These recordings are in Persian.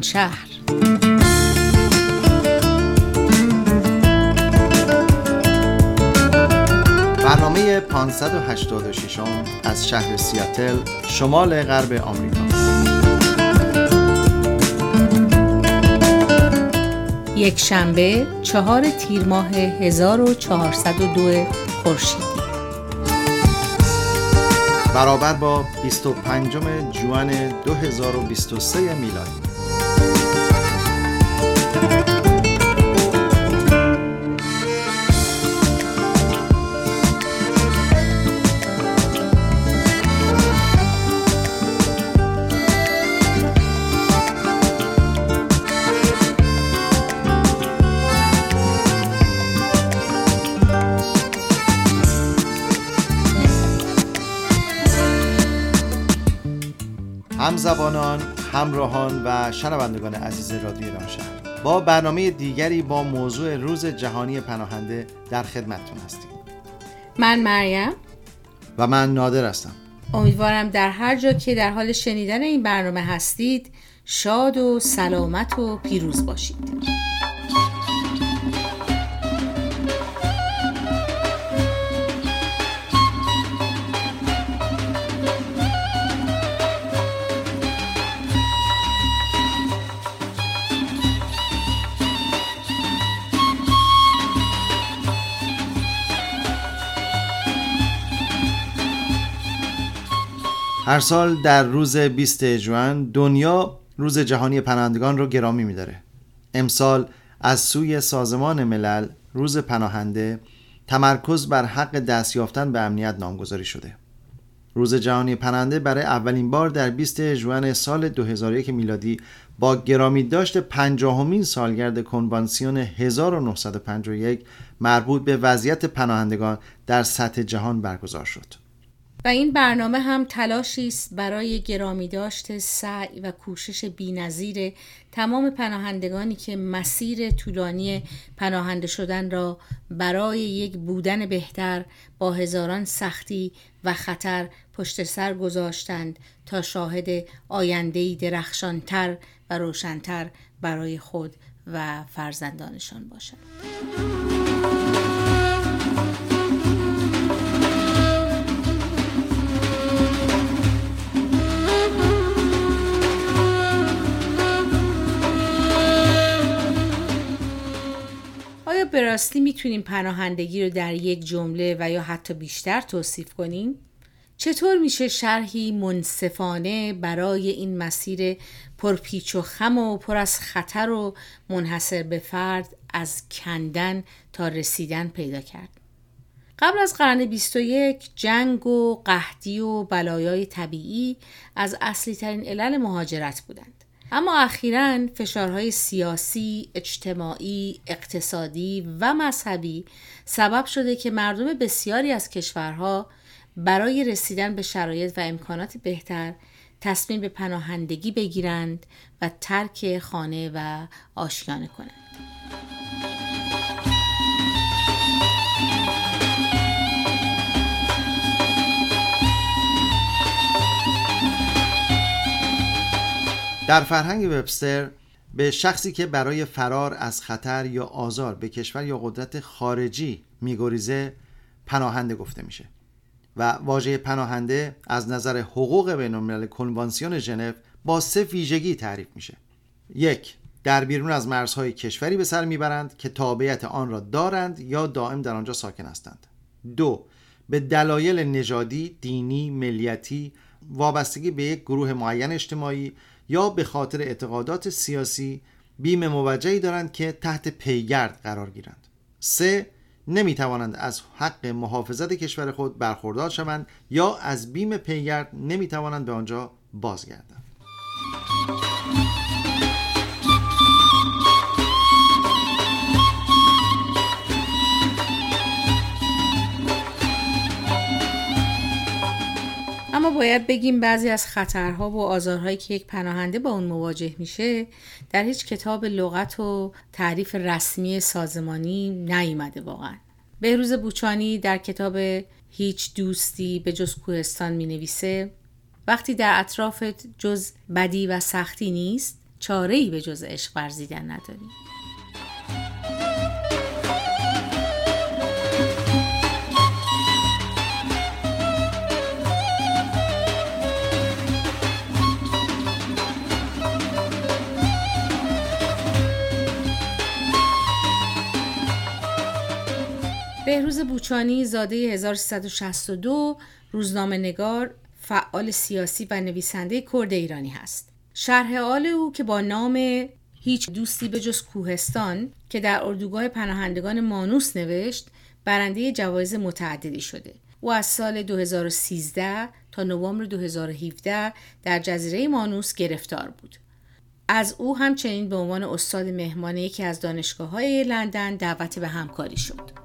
ایران شهر. برنامه 586 از شهر سیاتل شمال غرب آمریکا. یک شنبه چهار تیر ماه 1402 خورشیدی. برابر با 25 جوان 2023 میلادی. همزبانان، همراهان و شنوندگان عزیز رادیو ایران شهر با برنامه دیگری با موضوع روز جهانی پناهنده در خدمتتون هستیم. من مریم. و من نادر هستم. امیدوارم در هر جا که در حال شنیدن این برنامه هستید شاد و سلامت و پیروز باشید. هر سال در روز 20 جوان دنیا روز جهانی پناهندگان رو گرامی میداره امسال از سوی سازمان ملل روز پناهنده تمرکز بر حق دست یافتن به امنیت نامگذاری شده روز جهانی پناهنده برای اولین بار در 20 جوان سال 2001 میلادی با گرامی داشت پنجاهمین سالگرد کنوانسیون 1951 مربوط به وضعیت پناهندگان در سطح جهان برگزار شد. و این برنامه هم تلاشی است برای گرامی داشت سعی و کوشش بینظیر تمام پناهندگانی که مسیر طولانی پناهنده شدن را برای یک بودن بهتر با هزاران سختی و خطر پشت سر گذاشتند تا شاهد آیندهی درخشانتر و روشنتر برای خود و فرزندانشان باشند. راستی می‌تونیم پناهندگی رو در یک جمله و یا حتی بیشتر توصیف کنیم؟ چطور میشه شرحی منصفانه برای این مسیر پرپیچ و خم و پر از خطر و منحصر به فرد از کندن تا رسیدن پیدا کرد؟ قبل از قرن 21 جنگ و قحطی و بلایای طبیعی از اصلی ترین علل مهاجرت بودند. اما اخیرا فشارهای سیاسی، اجتماعی، اقتصادی و مذهبی سبب شده که مردم بسیاری از کشورها برای رسیدن به شرایط و امکانات بهتر تصمیم به پناهندگی بگیرند و ترک خانه و آشیانه کنند. در فرهنگ وبستر به شخصی که برای فرار از خطر یا آزار به کشور یا قدرت خارجی میگریزه پناهنده گفته میشه. و واژه پناهنده از نظر حقوق بین الملل کنوانسیون ژنو با سه ویژگی تعریف میشه. یک در بیرون از مرزهای کشوری به سر می‌برند که تابعیت آن را دارند یا دائم در آنجا ساکن هستند. دو به دلایل نژادی، دینی، ملیتی وابستگی به یک گروه معین اجتماعی یا به خاطر اعتقادات سیاسی بیم موجهی دارند که تحت پیگرد قرار گیرند. سه نمی توانند از حق محافظت کشور خود برخوردار شوند یا از بیم پیگرد نمی توانند به آنجا بازگردند. باید بگیم بعضی از خطرها و آزارهایی که یک پناهنده با اون مواجه میشه در هیچ کتاب لغت و تعریف رسمی سازمانی نیامده واقعا. بهروز بوچانی در کتاب هیچ دوستی به جز کوهستان می نویسه وقتی در اطرافت جز بدی و سختی نیست چاره ای به جز عشق ورزیدن نداریم بهروز بوچانی زاده 1362 روزنامه نگار فعال سیاسی و نویسنده کرد ایرانی هست. شرح حال او که با نام هیچ دوستی به جز کوهستان که در اردوگاه پناهندگان مانوس نوشت برنده جوایز متعددی شده. او از سال 2013 تا نوامبر 2017 در جزیره مانوس گرفتار بود. از او همچنین به عنوان استاد مهمان یکی از دانشگاه های لندن دعوت به همکاری شد.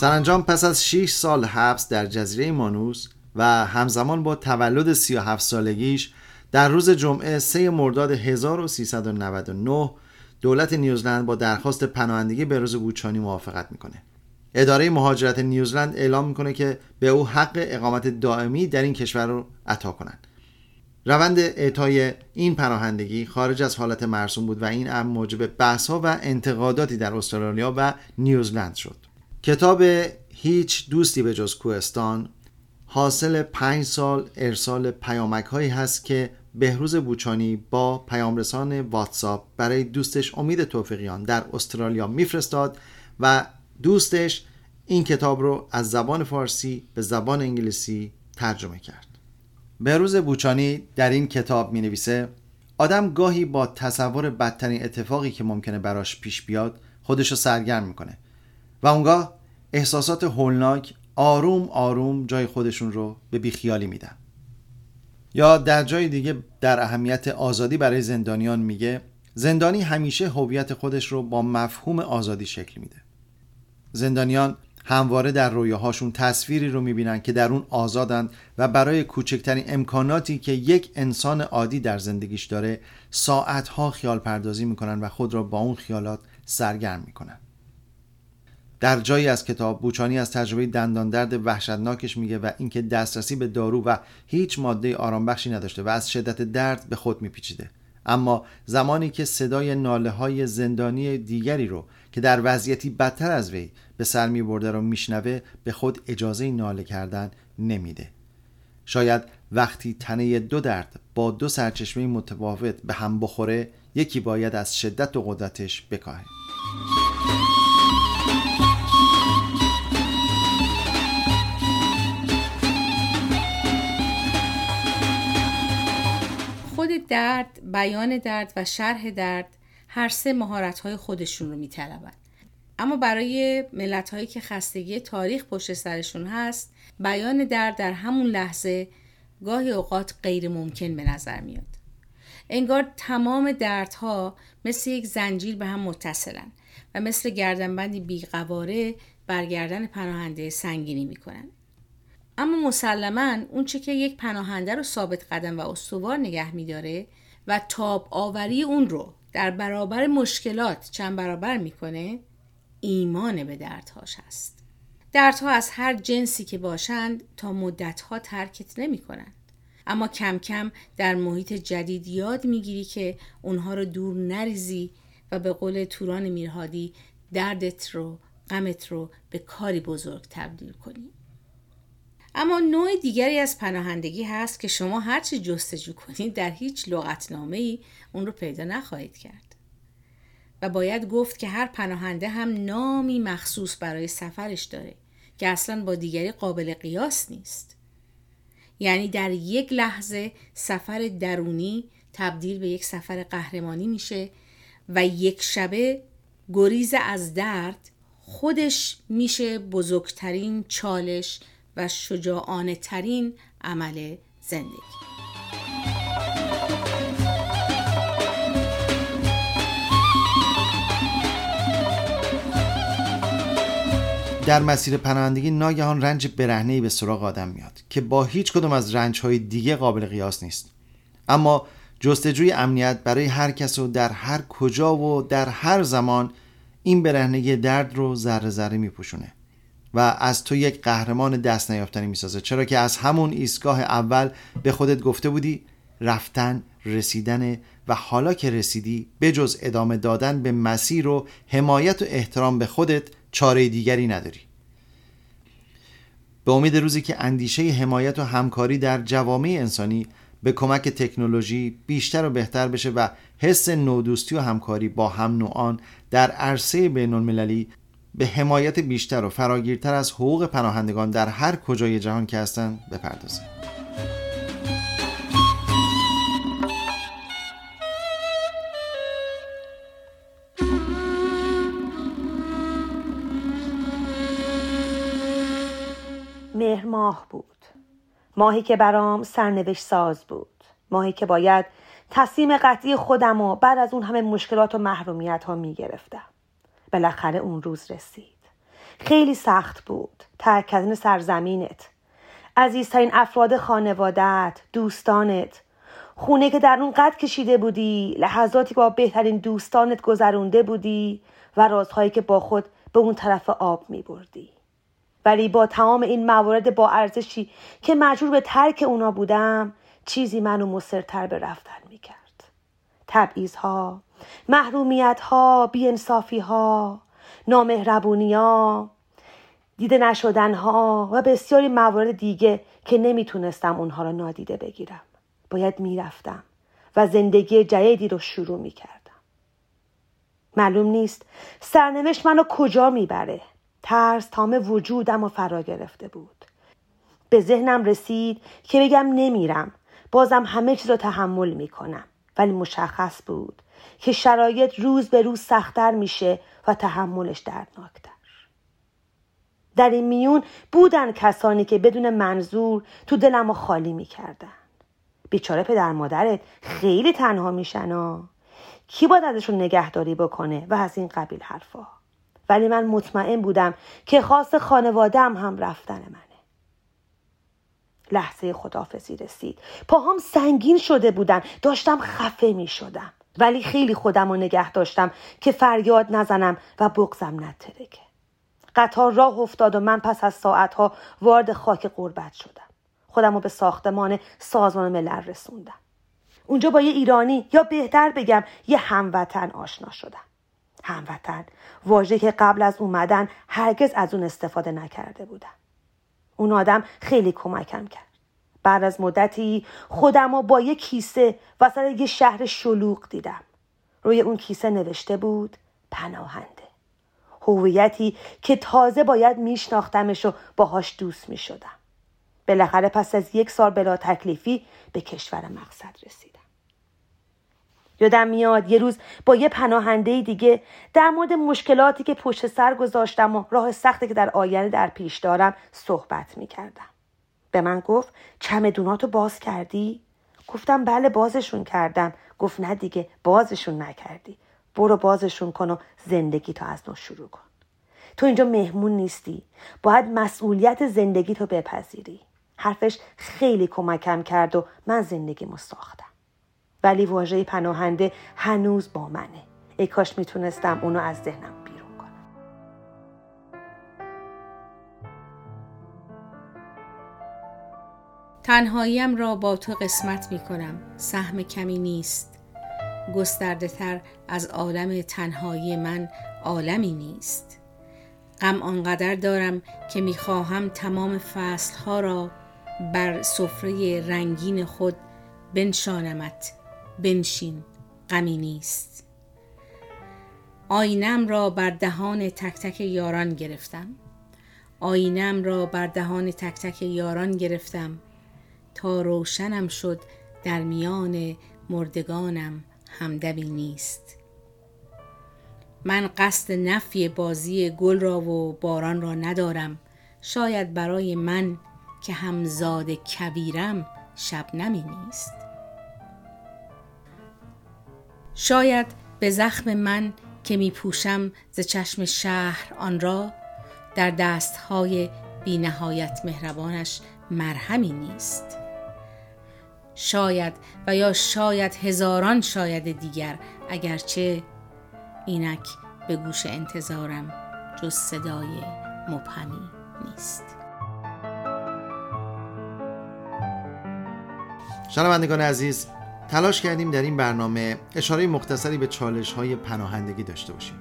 سرانجام پس از 6 سال حبس در جزیره مانوس و همزمان با تولد 37 سالگیش در روز جمعه 3 مرداد 1399 دولت نیوزلند با درخواست پناهندگی به روز بوچانی موافقت می‌کنه. اداره مهاجرت نیوزلند اعلام می‌کنه که به او حق اقامت دائمی در این کشور رو عطا کنند. روند اعطای این پناهندگی خارج از حالت مرسوم بود و این امر موجب بحث ها و انتقاداتی در استرالیا و نیوزلند شد. کتاب هیچ دوستی به جز کوهستان حاصل پنج سال ارسال پیامک هایی هست که بهروز بوچانی با پیامرسان واتساپ برای دوستش امید توفیقیان در استرالیا میفرستاد و دوستش این کتاب رو از زبان فارسی به زبان انگلیسی ترجمه کرد. بهروز بوچانی در این کتاب می نویسه آدم گاهی با تصور بدترین اتفاقی که ممکنه براش پیش بیاد خودشو سرگرم می‌کنه. و اونگاه احساسات هولناک آروم آروم جای خودشون رو به بیخیالی میدن. یا در جای دیگه در اهمیت آزادی برای زندانیان میگه زندانی همیشه هویت خودش رو با مفهوم آزادی شکل میده. زندانیان همواره در رویاهاشون تصویری رو می‌بینن که در اون آزادند و برای کوچکترین امکاناتی که یک انسان عادی در زندگیش داره ساعتها خیال پردازی می‌کنن و خود را با اون خیالات سرگرم می‌کنن. در جایی از کتاب بوچانی از تجربه دندان درد وحشتناکش میگه و اینکه دسترسی به دارو و هیچ ماده آرامبخشی نداشته و از شدت درد به خود میپیچیده. اما زمانی که صدای ناله های زندانی دیگری رو که در وضعیتی بدتر از وی به سر می برده رو میشنوه به خود اجازه ناله کردن نمیده. شاید وقتی تنه دو درد با دو سرچشمه متفاوت به هم بخوره یکی باید از شدت و قدرتش بکاهه. درد، بیان درد و شرح درد هر سه مهارت های خودشون رو میطلبن. اما برای ملت هایی که خستگی تاریخ پشت سرشون هست بیان درد در همون لحظه گاهی اوقات غیر ممکن به نظر میاد. انگار تمام دردها مثل یک زنجیر به هم متصلن و مثل گردنبندی بیقواره برگردن پناهنده سنگینی می‌کنن. اما مسلما اون چه که یک پناهنده رو ثابت قدم و استوار نگه میداره و تاب آوری اون رو در برابر مشکلات چند برابر می‌کنه ایمان به دردهاش هست دردها از هر جنسی که باشند تا مدتها ترکت نمی کنند. اما کم کم در محیط جدید یاد می‌گیری که اونها رو دور نریزی و به قول توران میرهادی دردت رو غمت رو به کاری بزرگ تبدیل کنی اما نوع دیگری از پناهندگی هست که شما هرچی جستجو کنید در هیچ لغتنامه ای اون رو پیدا نخواهید کرد. و باید گفت که هر پناهنده هم نامی مخصوص برای سفرش داره که اصلا با دیگری قابل قیاس نیست. یعنی در یک لحظه سفر درونی تبدیل به یک سفر قهرمانی میشه و یک شبه گریز از درد خودش میشه بزرگترین چالش و شجاعانه ترین عمل زندگی. در مسیر پناهندگی ناگهان رنج برهنه‌ای به سراغ آدم میاد که با هیچ کدوم از رنج‌های دیگه قابل قیاس نیست. اما جستجوی امنیت برای هر کس و در هر کجا و در هر زمان این برهنگی درد رو ذره ذره میپوشونه. و از تو یک قهرمان دست نیافتنی می‌سازه. چرا که از همون ایستگاه اول به خودت گفته بودی رفتن رسیدن و حالا که رسیدی بجز ادامه دادن به مسیر و حمایت و احترام به خودت چاره دیگری نداری. به امید روزی که اندیشه حمایت و همکاری در جوامع انسانی به کمک تکنولوژی بیشتر و بهتر بشه و حس نودوستی و همکاری با هم نوعان در عرصه بین المللی به حمایت بیشتر و فراگیرتر از حقوق پناهندگان در هر کجای جهان که هستند بپردازه مهر ماه بود. ماهی که برام سرنوشت ساز بود. ماهی که باید تصمیم قطعی خودم و بعد از اون همه مشکلات و محرومیت ها می گرفتم بالاخره اون روز رسید خیلی سخت بود ترک کردن سرزمینت عزیزترین افراد خانوادت دوستانت خونه که در اون قد کشیده بودی لحظاتی با بهترین دوستانت گذرونده بودی و رازهایی که با خود به اون طرف آب می بردی. ولی با تمام این موارد با ارزشی که مجبور به ترک اونا بودم چیزی منو مصرتر به رفتن می کرد. محرومیت ها، بیانصافی ها، نامهربونی ها، دیده نشدن ها و بسیاری موارد دیگه که نمی‌تونستم اونها را نادیده بگیرم. باید می‌رفتم و زندگی جدیدی رو شروع می‌کردم. معلوم نیست سرنوشت منو کجا می‌بره ترس تام وجودم و فرا گرفته بود به ذهنم رسید که بگم نمیرم بازم همه چیز رو تحمل می‌کنم ولی مشخص بود که شرایط روز به روز سختتر میشه و تحملش دردناکتر. در این میون بودن کسانی که بدون منظور تو دلم خالی می‌کردن. بیچاره پدر مادرت خیلی تنها میشن کی باید ازشون نگهداری بکنه و از این قبیل حرفا؟ ولی من مطمئن بودم که خاص خانوادم هم رفتن منه لحظه خدافزی رسید. پاهام سنگین شده بودن. داشتم خفه می شدم. ولی خیلی خودم رو نگه داشتم که فریاد نزنم و بغزم نترکه. قطار راه افتاد و من پس از ساعتها وارد خاک قربت شدم. خودم رو به ساختمان سازمان ملل رسوندم. اونجا با یه ایرانی یا بهتر بگم یه هموطن آشنا شدم. هموطن. واژه که قبل از اومدن هرگز از اون استفاده نکرده بودم. اون آدم خیلی کمکم کرد. بعد از مدتی خودم رو با یه کیسه وسط یه شهر شلوغ دیدم. روی اون کیسه نوشته بود پناهنده. هویتی که تازه باید میشناختمش و باهاش دوست می‌شدم. بالاخره پس از یک سال بلا تکلیفی به کشور مقصد رسیدم. یادم میاد یه روز با یه پناهنده دیگه در مورد مشکلاتی که پشت سر گذاشتم و راه سختی که در آینده در پیش دارم صحبت می‌کردم. به من گفت چمدوناتو باز کردی؟ گفتم بله بازشون کردم. گفت نه دیگه بازشون نکردی. برو بازشون کن و زندگی تو از نو شروع کن. تو اینجا مهمون نیستی. باید مسئولیت زندگی تو بپذیری. حرفش خیلی کمکم کرد و من زندگیمو ساختم. ولی واژه پناهنده هنوز با منه. ای کاش می‌تونستم اونو از ذهنم بیرون کنم. تنهاییم را با تو قسمت می کنم سهم کمی نیست. گسترده تر از عالم تنهایی من عالمی نیست. غم آنقدر دارم که می‌خواهم تمام فصلها را بر سفره رنگین خود بنشانمت. بنشین غمی نیست. آینم را بر دهان تک تک یاران گرفتم. آینم را بر دهان تک تک یاران گرفتم. تا روشنم شد در میان مردگانم همدمی نیست. من قصد نفی بازی گل را و باران را ندارم. شاید برای من که همزاد کبیرم شبنمی نیست. شاید به زخم من که می پوشم ز چشم شهر آن را در دستهای بی نهایت مهربانش مرهمی نیست. شاید و یا شاید هزاران شاید دیگر اگرچه اینک به گوش انتظارم جز صدای مبهمی نیست. شنوندگان عزیز تلاش کردیم در این برنامه اشاره مختصری به چالش های پناهندگی داشته باشیم.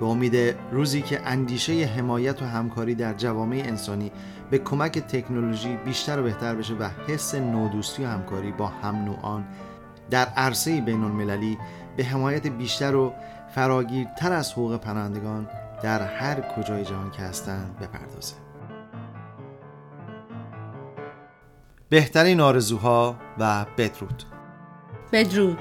به امید روزی که اندیشه حمایت و همکاری در جوامع انسانی به کمک تکنولوژی بیشتر و بهتر بشه و حس نودوستی و همکاری با هم نوعان در عرصه بین المللی به حمایت بیشتر و فراگیرتر از حقوق پناهندگان در هر کجای جهان که هستند بپردازه. بهترین آرزوها و بدرود بدرود.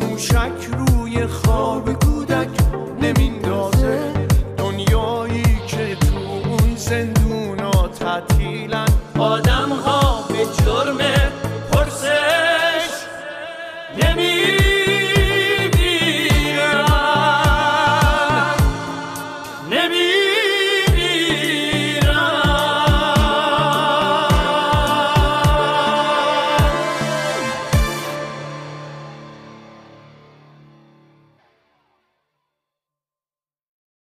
موشک روی خواب کودک دنیا